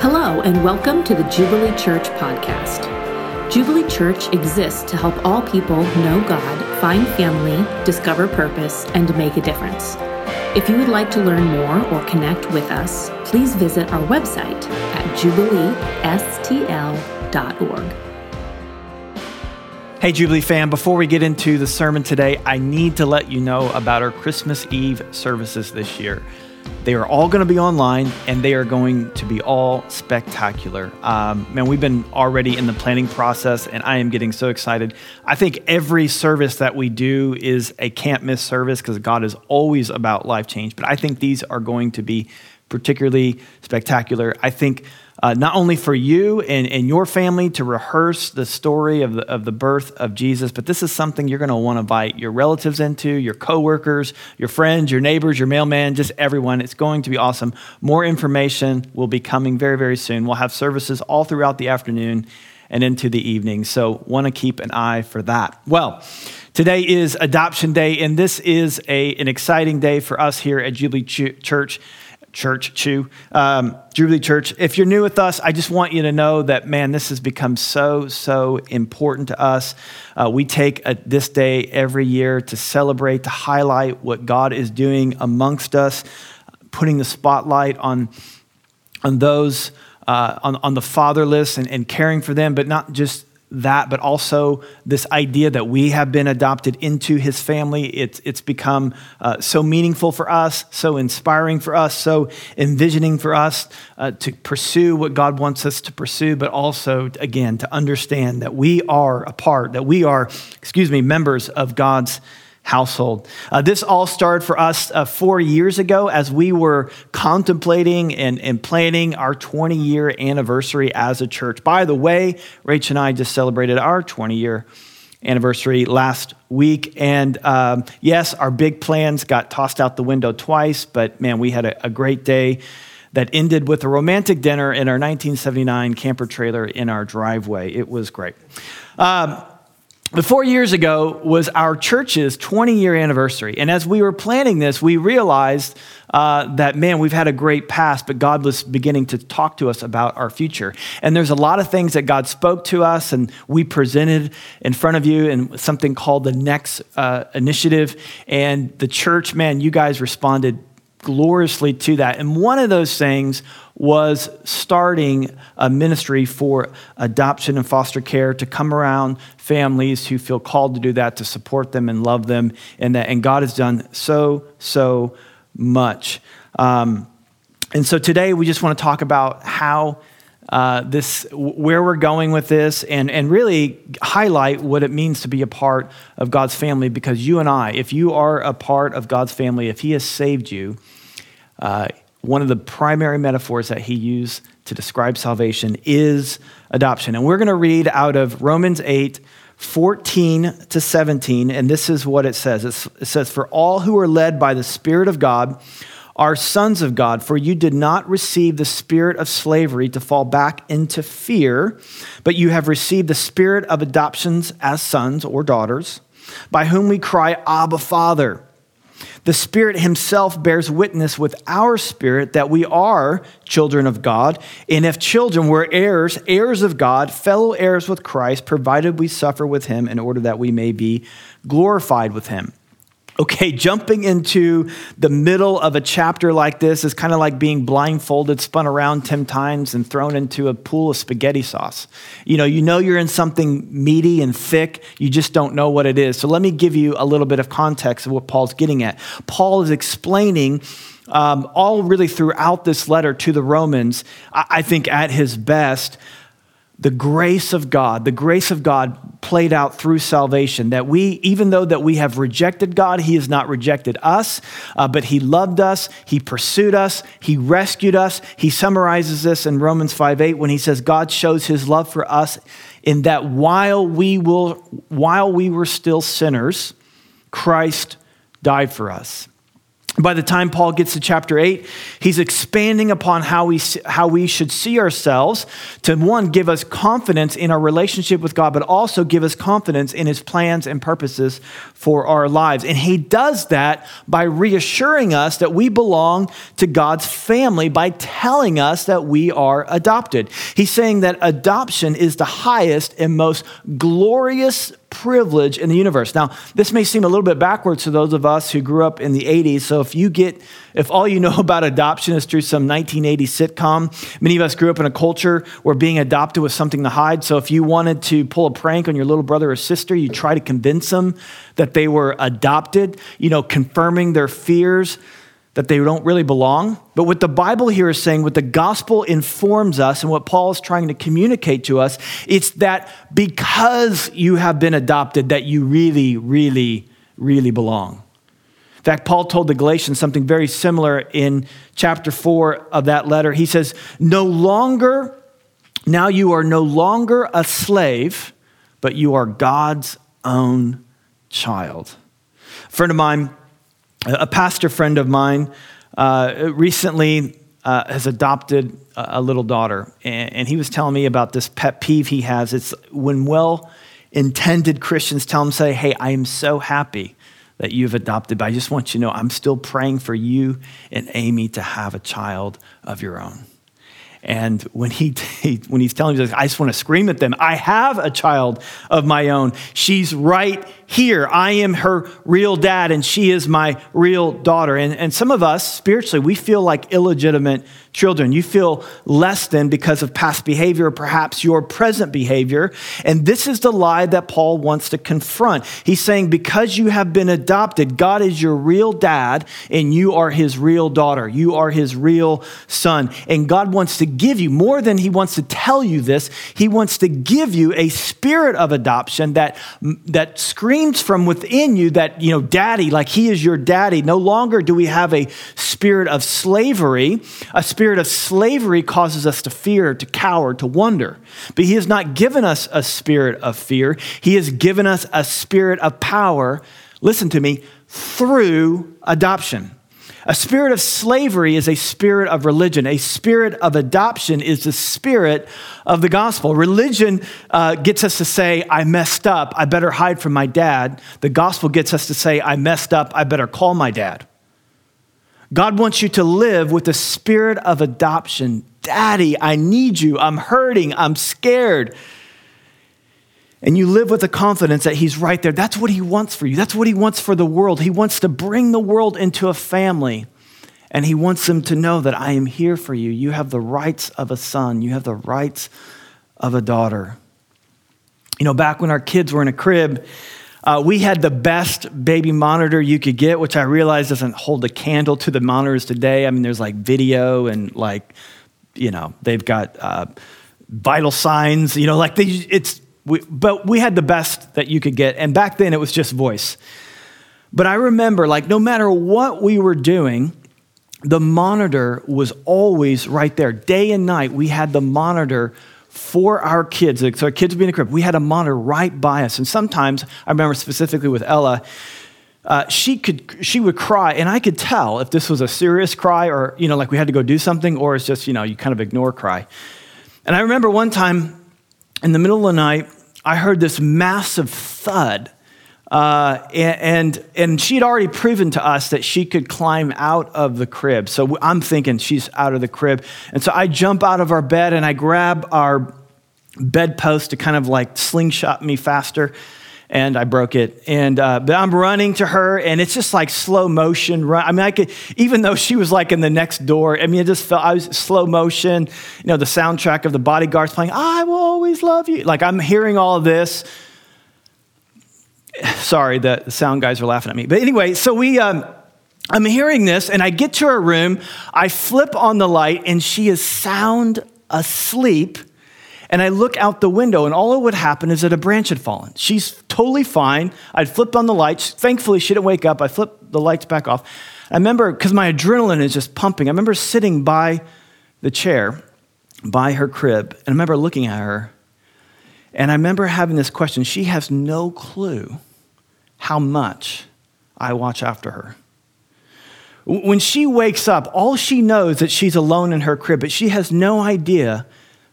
Hello, and welcome to the Jubilee Church podcast. Jubilee Church exists to help all people know God, find family, discover purpose, and make a difference. If you would like to learn more or connect with us, please visit our website at jubileestl.org. Hey, Jubilee fam, before we get into the sermon today, I need to let you know about our Christmas Eve services this year. They are all going to be online and they are going to be all spectacular. Um, man, we've been already in the planning process and I am getting so excited. I think every service that we do is a can't miss service because God is always about life change. But I think these are going to be particularly spectacular. I think uh, not only for you and, and your family to rehearse the story of the, of the birth of Jesus, but this is something you're going to want to invite your relatives into, your coworkers, your friends, your neighbors, your mailman, just everyone. It's going to be awesome. More information will be coming very, very soon. We'll have services all throughout the afternoon and into the evening. So, want to keep an eye for that. Well, today is Adoption Day, and this is a, an exciting day for us here at Jubilee Church church, Chew, um, Jubilee Church. If you're new with us, I just want you to know that, man, this has become so, so important to us. Uh, we take a, this day every year to celebrate, to highlight what God is doing amongst us, putting the spotlight on, on those, uh, on, on the fatherless and, and caring for them, but not just that, but also this idea that we have been adopted into his family. It's, it's become uh, so meaningful for us, so inspiring for us, so envisioning for us uh, to pursue what God wants us to pursue, but also, again, to understand that we are a part, that we are, excuse me, members of God's household. Uh, this all started for us uh, four years ago as we were contemplating and, and planning our 20 year anniversary as a church. By the way, Rach and I just celebrated our 20 year anniversary last week. And um, yes, our big plans got tossed out the window twice, but man, we had a, a great day that ended with a romantic dinner in our 1979 camper trailer in our driveway. It was great. Um, but four years ago was our church's 20 year anniversary. And as we were planning this, we realized uh, that, man, we've had a great past, but God was beginning to talk to us about our future. And there's a lot of things that God spoke to us, and we presented in front of you in something called the Next uh, Initiative. And the church, man, you guys responded gloriously to that. And one of those things was starting a ministry for adoption and foster care to come around families who feel called to do that, to support them and love them, and that. And God has done so, so much. Um, and so today we just want to talk about how. Uh, this where we're going with this and, and really highlight what it means to be a part of god's family because you and i if you are a part of god's family if he has saved you uh, one of the primary metaphors that he used to describe salvation is adoption. And we're going to read out of Romans 8, 14 to 17. And this is what it says it says, For all who are led by the Spirit of God are sons of God, for you did not receive the spirit of slavery to fall back into fear, but you have received the spirit of adoptions as sons or daughters, by whom we cry, Abba, Father. The Spirit Himself bears witness with our spirit that we are children of God. And if children, we're heirs, heirs of God, fellow heirs with Christ, provided we suffer with Him in order that we may be glorified with Him. Okay, jumping into the middle of a chapter like this is kind of like being blindfolded, spun around 10 times, and thrown into a pool of spaghetti sauce. You know, you know you're in something meaty and thick, you just don't know what it is. So let me give you a little bit of context of what Paul's getting at. Paul is explaining um, all really throughout this letter to the Romans, I think at his best, the grace of God, the grace of God played out through salvation. That we, even though that we have rejected God, He has not rejected us, uh, but He loved us, He pursued us, He rescued us. He summarizes this in Romans 5 8 when He says, God shows His love for us in that while we, will, while we were still sinners, Christ died for us. By the time Paul gets to chapter 8, he's expanding upon how we, how we should see ourselves to one, give us confidence in our relationship with God, but also give us confidence in his plans and purposes for our lives. And he does that by reassuring us that we belong to God's family by telling us that we are adopted. He's saying that adoption is the highest and most glorious privilege in the universe. Now, this may seem a little bit backwards to those of us who grew up in the 80s. So if you get, if all you know about adoption is through some 1980 sitcom, many of us grew up in a culture where being adopted was something to hide. So if you wanted to pull a prank on your little brother or sister, you try to convince them that they were adopted, you know, confirming their fears that they don't really belong. But what the Bible here is saying, what the gospel informs us, and what Paul is trying to communicate to us, it's that because you have been adopted, that you really, really, really belong. In fact, Paul told the Galatians something very similar in chapter 4 of that letter. He says, No longer, now you are no longer a slave, but you are God's own child. A friend of mine a pastor friend of mine uh, recently uh, has adopted a, little daughter, and, and, he was telling me about this pet peeve he has. It's when well intended Christians tell him, say, Hey, I am so happy that you've adopted, but I just want you to know I'm still praying for you and Amy to have a child of your own. And when, he, when he's telling me I just want to scream at them. I have a child of my own. She's right here. I am her real dad, and she is my real daughter. And, and some of us, spiritually, we feel like illegitimate children. You feel less than because of past behavior, or perhaps your present behavior. And this is the lie that Paul wants to confront. He's saying, because you have been adopted, God is your real dad, and you are his real daughter. You are his real son. And God wants to give you more than he wants to tell you this, he wants to give you a spirit of adoption that, that screams screams from within you that, you know, daddy, like he is your daddy. No longer do we have a spirit of slavery. A spirit of slavery causes us to fear, to cower, to wonder. But he has not given us a spirit of fear, he has given us a spirit of power. Listen to me, through adoption. A spirit of slavery is a spirit of religion. A spirit of adoption is the spirit of the gospel. Religion uh, gets us to say, I messed up. I better hide from my dad. The gospel gets us to say, I messed up. I better call my dad. God wants you to live with the spirit of adoption. Daddy, I need you. I'm hurting. I'm scared and you live with the confidence that He's right there. That's what He wants for you. That's what He wants for the world. He wants to bring the world into a family, and He wants them to know that I am here for you. You have the rights of a son, you have the rights of a daughter. You know, back when our kids were in a crib, uh, we had the best baby monitor you could get, which I realize doesn't hold a candle to the monitors today. I mean, there's like video and like, you know, they've got uh, vital signs, you know, like they, it's we, but we had the best that you could get. And back then it was just voice. But I remember, like, no matter what we were doing, the monitor was always right there. Day and night, we had the monitor for our kids. So our kids would be in the crib. We had a monitor right by us. And sometimes, I remember specifically with Ella, uh, she could she would cry and i could tell if this was a serious cry or you know like we had to go do something or it's just you know you kind of ignore cry and i remember one time in the middle of the night, I heard this massive thud. Uh, and, and she had already proven to us that she could climb out of the crib. So I'm thinking she's out of the crib. And so I jump out of our bed and I grab our bedpost to kind of like slingshot me faster and I broke it. And uh, but I'm running to her, and it's just like slow motion. Run. I mean, I could even though she was like in the next door. I mean, it just felt I was slow motion. You know, the soundtrack of the Bodyguards playing. I will always love you. Like I'm hearing all this. Sorry, the sound guys are laughing at me. But anyway, so we. Um, I'm hearing this, and I get to her room. I flip on the light, and she is sound asleep and I look out the window, and all that would happen is that a branch had fallen. She's totally fine. I'd flipped on the lights. Thankfully, she didn't wake up. I flipped the lights back off. I remember, because my adrenaline is just pumping, I remember sitting by the chair, by her crib, and I remember looking at her, and I remember having this question. She has no clue how much I watch after her. When she wakes up, all she knows that she's alone in her crib, but she has no idea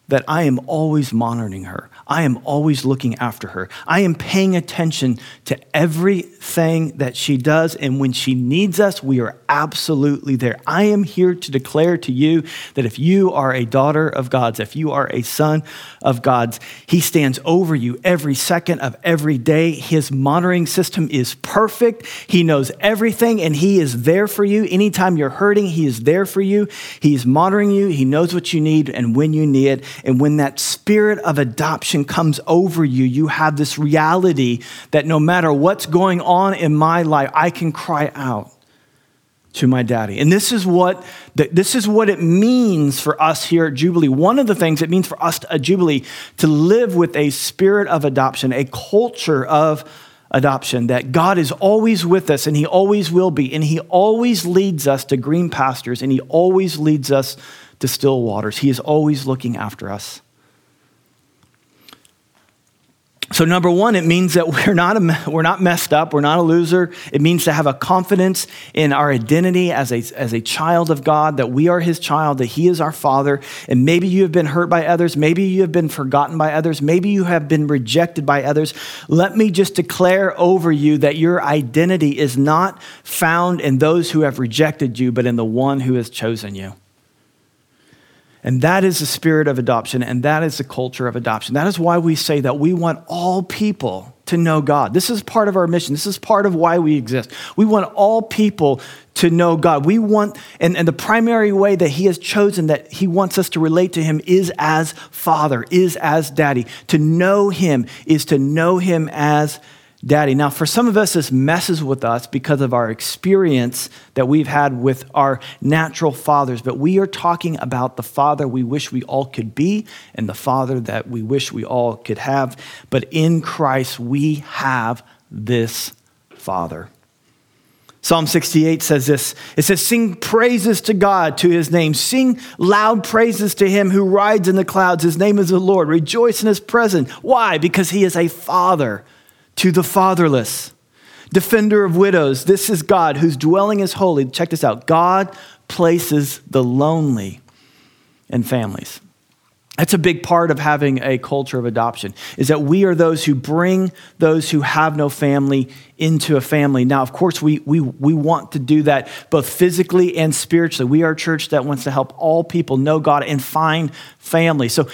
that I am always monitoring her. I am always looking after her. I am paying attention to everything that she does. And when she needs us, we are absolutely there. I am here to declare to you that if you are a daughter of God's, if you are a son of God's, He stands over you every second of every day. His monitoring system is perfect. He knows everything and He is there for you. Anytime you're hurting, He is there for you. He's monitoring you. He knows what you need and when you need it. And when that spirit of adoption comes over you, you have this reality that no matter what's going on in my life, I can cry out to my daddy. And this is what this is what it means for us here at Jubilee. One of the things it means for us at Jubilee to live with a spirit of adoption, a culture of adoption that God is always with us and he always will be and he always leads us to green pastures and he always leads us to still waters. He is always looking after us. So, number one, it means that we're not, a, we're not messed up. We're not a loser. It means to have a confidence in our identity as a, as a child of God, that we are his child, that he is our father. And maybe you have been hurt by others. Maybe you have been forgotten by others. Maybe you have been rejected by others. Let me just declare over you that your identity is not found in those who have rejected you, but in the one who has chosen you. And that is the spirit of adoption, and that is the culture of adoption. That is why we say that we want all people to know God. This is part of our mission. This is part of why we exist. We want all people to know God. We want, and, and the primary way that He has chosen that He wants us to relate to Him is as Father, is as Daddy. To know Him is to know Him as daddy. Now, for some of us, this messes with us because of our experience that we've had with our natural fathers, but we are talking about the father we wish we all could be and the father that we wish we all could have. But in Christ, we have this father. Psalm 68 says this it says, Sing praises to God, to his name. Sing loud praises to him who rides in the clouds. His name is the Lord. Rejoice in his presence. Why? Because he is a father to the fatherless, defender of widows. This is God whose dwelling is holy. Check this out God places the lonely in families. That's a big part of having a culture of adoption, is that we are those who bring those who have no family into a family. Now, of course, we, we, we want to do that both physically and spiritually. We are a church that wants to help all people know God and find family. So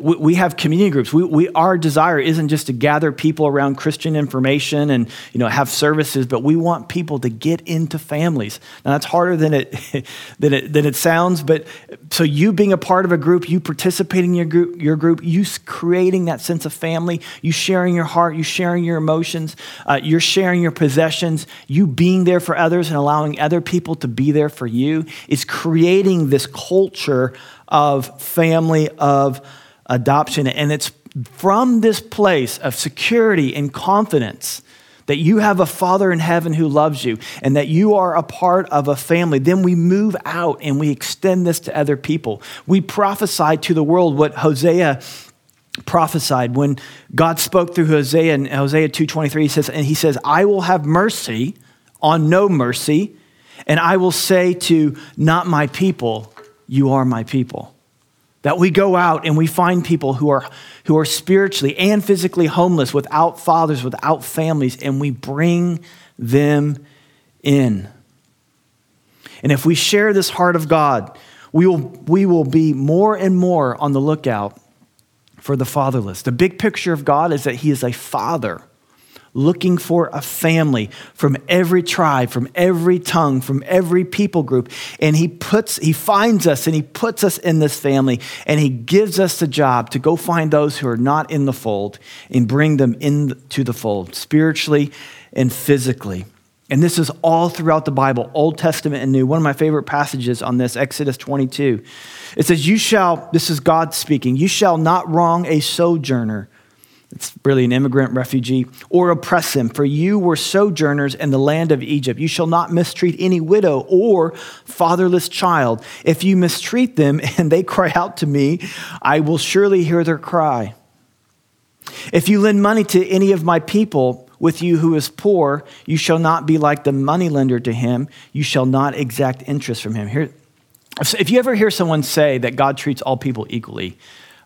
we have community groups. We, we, our desire isn't just to gather people around Christian information and you know have services, but we want people to get into families. Now that's harder than it than it than it sounds. But so you being a part of a group, you participating in your group, your group, you creating that sense of family, you sharing your heart, you sharing your emotions, uh, you're sharing your possessions, you being there for others and allowing other people to be there for you is creating this culture of family of adoption. And it's from this place of security and confidence that you have a Father in heaven who loves you and that you are a part of a family, then we move out and we extend this to other people. We prophesy to the world what Hosea prophesied when God spoke through Hosea in Hosea 2:23 he says and he says I will have mercy on no mercy and I will say to not my people you are my people that we go out and we find people who are, who are spiritually and physically homeless, without fathers, without families, and we bring them in. And if we share this heart of God, we will, we will be more and more on the lookout for the fatherless. The big picture of God is that He is a father looking for a family from every tribe, from every tongue, from every people group. And he puts, he finds us and he puts us in this family and he gives us the job to go find those who are not in the fold and bring them into the fold spiritually and physically. And this is all throughout the Bible, Old Testament and New. One of my favorite passages on this, Exodus 22. It says, You shall, this is God speaking, you shall not wrong a sojourner it's really an immigrant refugee, or oppress him, for you were sojourners in the land of Egypt. You shall not mistreat any widow or fatherless child. If you mistreat them and they cry out to me, I will surely hear their cry. If you lend money to any of my people with you who is poor. You shall not be like the moneylender to him. You shall not exact interest from him. Here, if you ever hear someone say that God treats all people equally,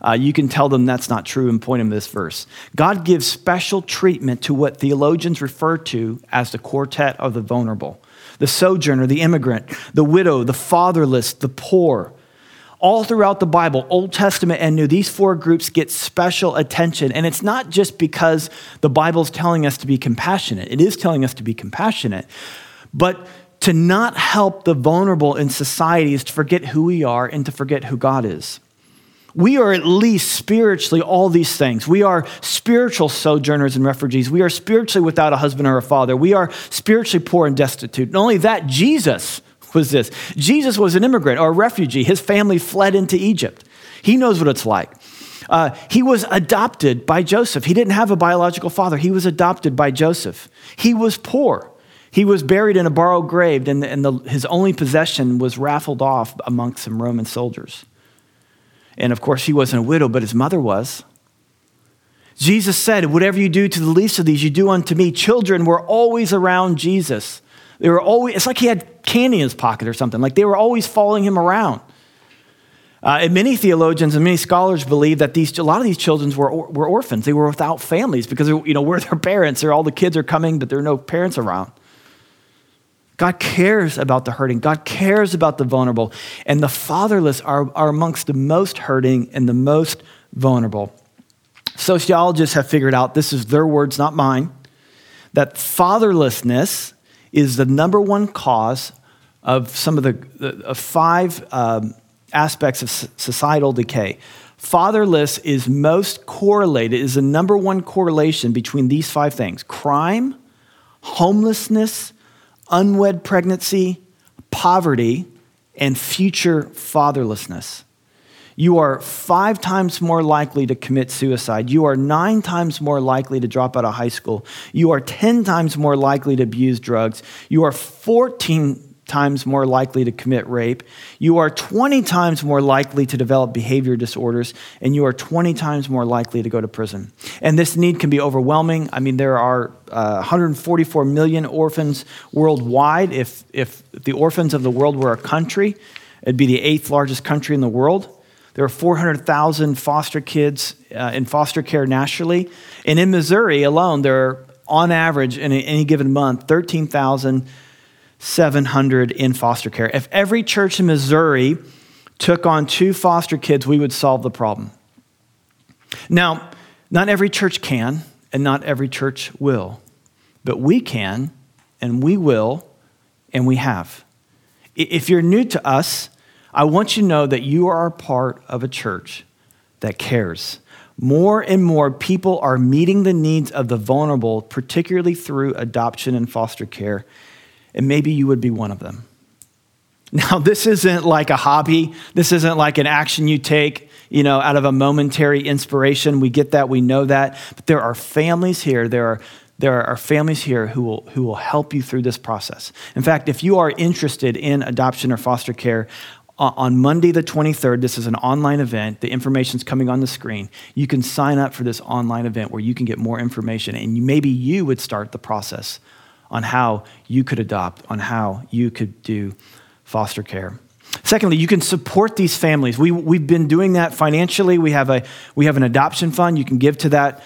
uh, you can tell them that's not true and point them to this verse. God gives special treatment to what theologians refer to as the quartet of the vulnerable the sojourner, the immigrant, the widow, the fatherless, the poor. All throughout the Bible, Old Testament and New, these four groups get special attention. And it's not just because the Bible's telling us to be compassionate, it is telling us to be compassionate. But to not help the vulnerable in society is to forget who we are and to forget who God is. We are at least spiritually all these things. We are spiritual sojourners and refugees. We are spiritually without a husband or a father. We are spiritually poor and destitute. Not only that, Jesus was this. Jesus was an immigrant or a refugee. His family fled into Egypt. He knows what it's like. Uh, he was adopted by Joseph. He didn't have a biological father, he was adopted by Joseph. He was poor. He was buried in a borrowed grave, and, and the, his only possession was raffled off amongst some Roman soldiers. And of course, he wasn't a widow, but his mother was. Jesus said, Whatever you do to the least of these, you do unto me. Children were always around Jesus. They were always, it's like he had candy in his pocket or something. Like they were always following him around. Uh, and many theologians and many scholars believe that these, a lot of these children were, were orphans. They were without families because, you know, where their parents? They're, all the kids are coming, but there are no parents around. God cares about the hurting. God cares about the vulnerable. And the fatherless are, are amongst the most hurting and the most vulnerable. Sociologists have figured out this is their words, not mine that fatherlessness is the number one cause of some of the, the five um, aspects of societal decay. Fatherless is most correlated, is the number one correlation between these five things crime, homelessness, unwed pregnancy, poverty, and future fatherlessness. You are five times more likely to commit suicide. You are nine times more likely to drop out of high school. You are 10 times more likely to abuse drugs. You are 14 times more likely to commit rape. You are 20 times more likely to develop behavior disorders, and you are 20 times more likely to go to prison. And this need can be overwhelming. I mean, there are uh, 144 million orphans worldwide. If, if the orphans of the world were a country, it'd be the eighth largest country in the world. There are 400,000 foster kids uh, in foster care nationally. And in Missouri alone, there are, on average, in any given month, 13,000 700 in foster care. If every church in Missouri took on two foster kids, we would solve the problem. Now, not every church can, and not every church will, but we can, and we will, and we have. If you're new to us, I want you to know that you are a part of a church that cares. More and more people are meeting the needs of the vulnerable, particularly through adoption and foster care and maybe you would be one of them. Now, this isn't like a hobby. This isn't like an action you take, you know, out of a momentary inspiration. We get that, we know that. But there are families here, there are there are families here who will, who will help you through this process. In fact, if you are interested in adoption or foster care, on Monday, the 23rd, this is an online event. The information's coming on the screen. You can sign up for this online event where you can get more information, and maybe you would start the process on how you could adopt, on how you could do foster care. Secondly, you can support these families. We, we've been doing that financially. We have, a, we have an adoption fund. You can give to that,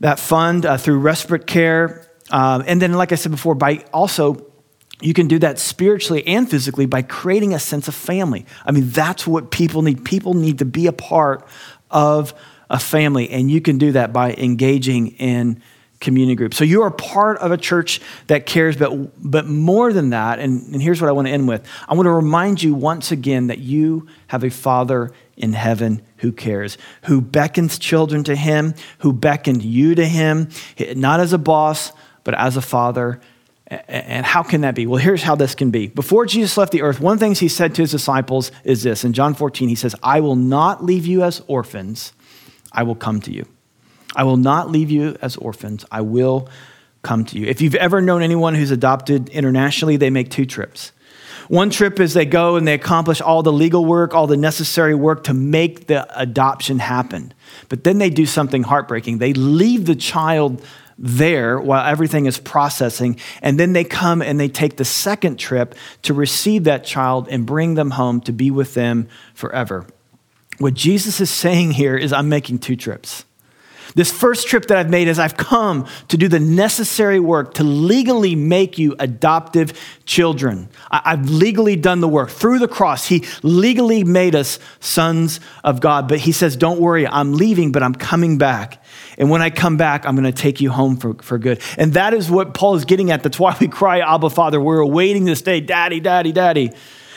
that fund uh, through respite care. Uh, and then, like I said before, by also, you can do that spiritually and physically by creating a sense of family. I mean, that's what people need. People need to be a part of a family, and you can do that by engaging in community group. So you are part of a church that cares, but, but more than that, and, and here's what I want to end with I want to remind you once again that you have a Father in heaven who cares, who beckons children to Him, who beckoned you to Him, not as a boss, but as a Father. And how can that be? Well, here's how this can be. Before Jesus left the earth, one of the things he said to his disciples is this. In John 14, he says, I will not leave you as orphans, I will come to you. I will not leave you as orphans. I will come to you. If you've ever known anyone who's adopted internationally, they make two trips. One trip is they go and they accomplish all the legal work, all the necessary work to make the adoption happen. But then they do something heartbreaking. They leave the child there while everything is processing. And then they come and they take the second trip to receive that child and bring them home to be with them forever. What Jesus is saying here is, I'm making two trips. This first trip that I've made is I've come to do the necessary work to legally make you adoptive children. I've legally done the work. Through the cross, He legally made us sons of God. But He says, Don't worry, I'm leaving, but I'm coming back. And when I come back, I'm going to take you home for, for good. And that is what Paul is getting at. That's why we cry, Abba, Father. We're awaiting this day, Daddy, Daddy, Daddy.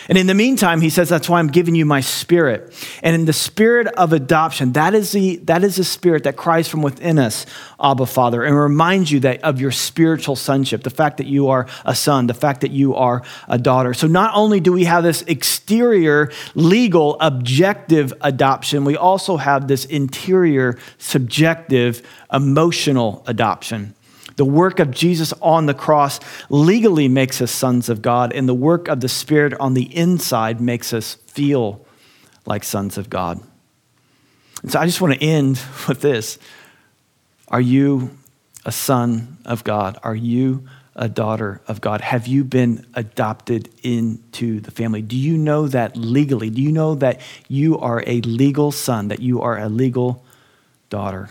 And in the meantime, he says, that's why I'm giving you my spirit. And in the spirit of adoption, that is the, that is the spirit that cries from within us, Abba Father, and reminds you that of your spiritual sonship, the fact that you are a son, the fact that you are a daughter. So not only do we have this exterior, legal, objective adoption, we also have this interior, subjective, emotional adoption. The work of Jesus on the cross legally makes us sons of God, and the work of the Spirit on the inside makes us feel like sons of God. And so I just want to end with this. Are you a son of God? Are you a daughter of God? Have you been adopted into the family? Do you know that legally? Do you know that you are a legal son, that you are a legal daughter?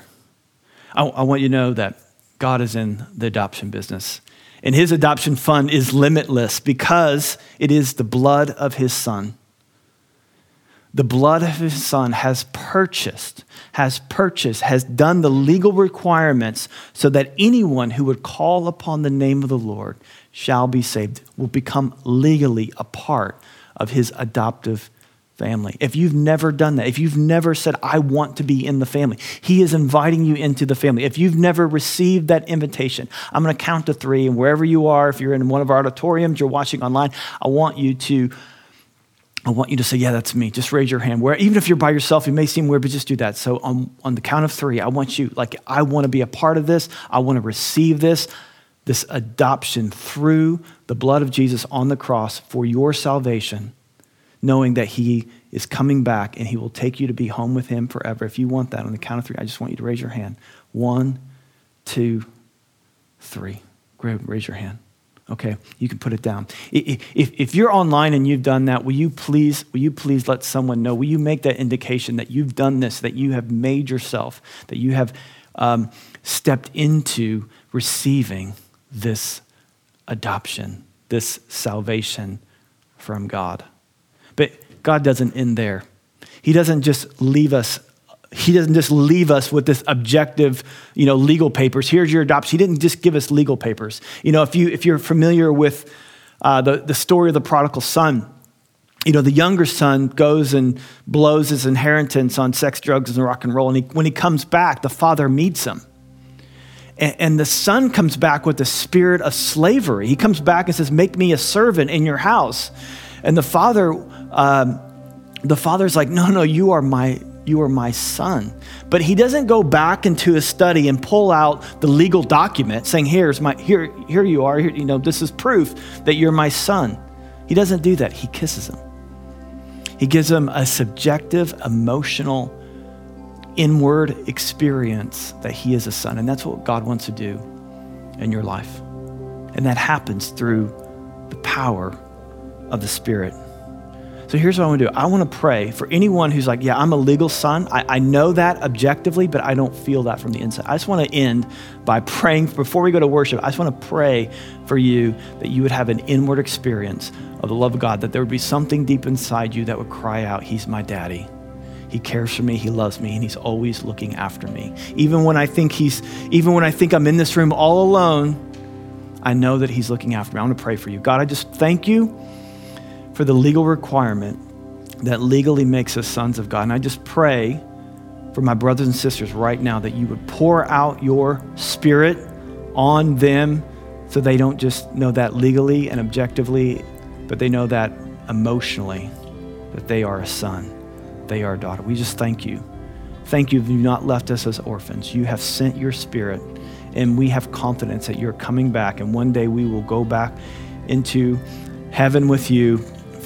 I, I want you to know that God is in the adoption business. And his adoption fund is limitless because it is the blood of his son. The blood of his son has purchased, has purchased, has done the legal requirements so that anyone who would call upon the name of the Lord shall be saved, will become legally a part of his adoptive family. If you've never done that, if you've never said, I want to be in the family, He is inviting you into the family. If you've never received that invitation, I'm going to count to three, and wherever you are, if you're in one of our auditoriums, you're watching online, I want you to. I want you to say, Yeah, that's me. Just raise your hand. Where, even if you're by yourself, it may seem weird, but just do that. So, on, on the count of three, I want you, like, I want to be a part of this. I want to receive this, this adoption through the blood of Jesus on the cross for your salvation knowing that He is coming back and He will take you to be home with Him forever. If you want that on the count of three, I just want you to raise your hand. One, two, three. Great, Raise your hand. Okay, you can put it down. If, if you're online and you've done that, will you please, will you please let someone know? Will you make that indication that you've done this, that you have made yourself, that you have um, stepped into receiving this adoption, this salvation from God? God doesn't end there. He doesn't just leave us he doesn't just leave us with this objective, you know, legal papers. Here's your adoption. He didn't just give us legal papers. You know, if you if you're familiar with uh, the the story of the prodigal son, you know, the younger son goes and blows his inheritance on sex, drugs, and rock and roll. And he, when he comes back, the father meets him. And, and the son comes back with the spirit of slavery. He comes back and says, Make me a servant in your house. And the father, um, the father's like, no, no, you are my, you are my son. But he doesn't go back into his study and pull out the legal document saying, here's my, here, here you are, here, you know, this is proof that you're my son. He doesn't do that. He kisses him. He gives him a subjective, emotional, inward experience that he is a son. And that's what God wants to do in your life. And that happens through the power of the Spirit. So here's what I want to do I want to pray for anyone who's like, yeah, I'm a legal son. I, I, know that objectively, but I don't feel that from the inside. I just want to end by praying before we go to worship. I just want to pray for you that you would have an inward experience of the love of God, that there would be something deep inside you that would cry out, He's my daddy. He cares for me, he loves me, and he's always looking after me. Even when I think he's even when I think I'm in this room all alone, I know that he's looking after me. I want to pray for you. God, I just thank you for the legal requirement that legally makes us sons of God. And I just pray for my brothers and sisters right now that you would pour out your spirit on them so they don't just know that legally and objectively, but they know that emotionally that they are a son, they are a daughter. We just thank you. Thank you, you've not left us as orphans. You have sent your spirit, and we have confidence that you're coming back, and one day we will go back into heaven with you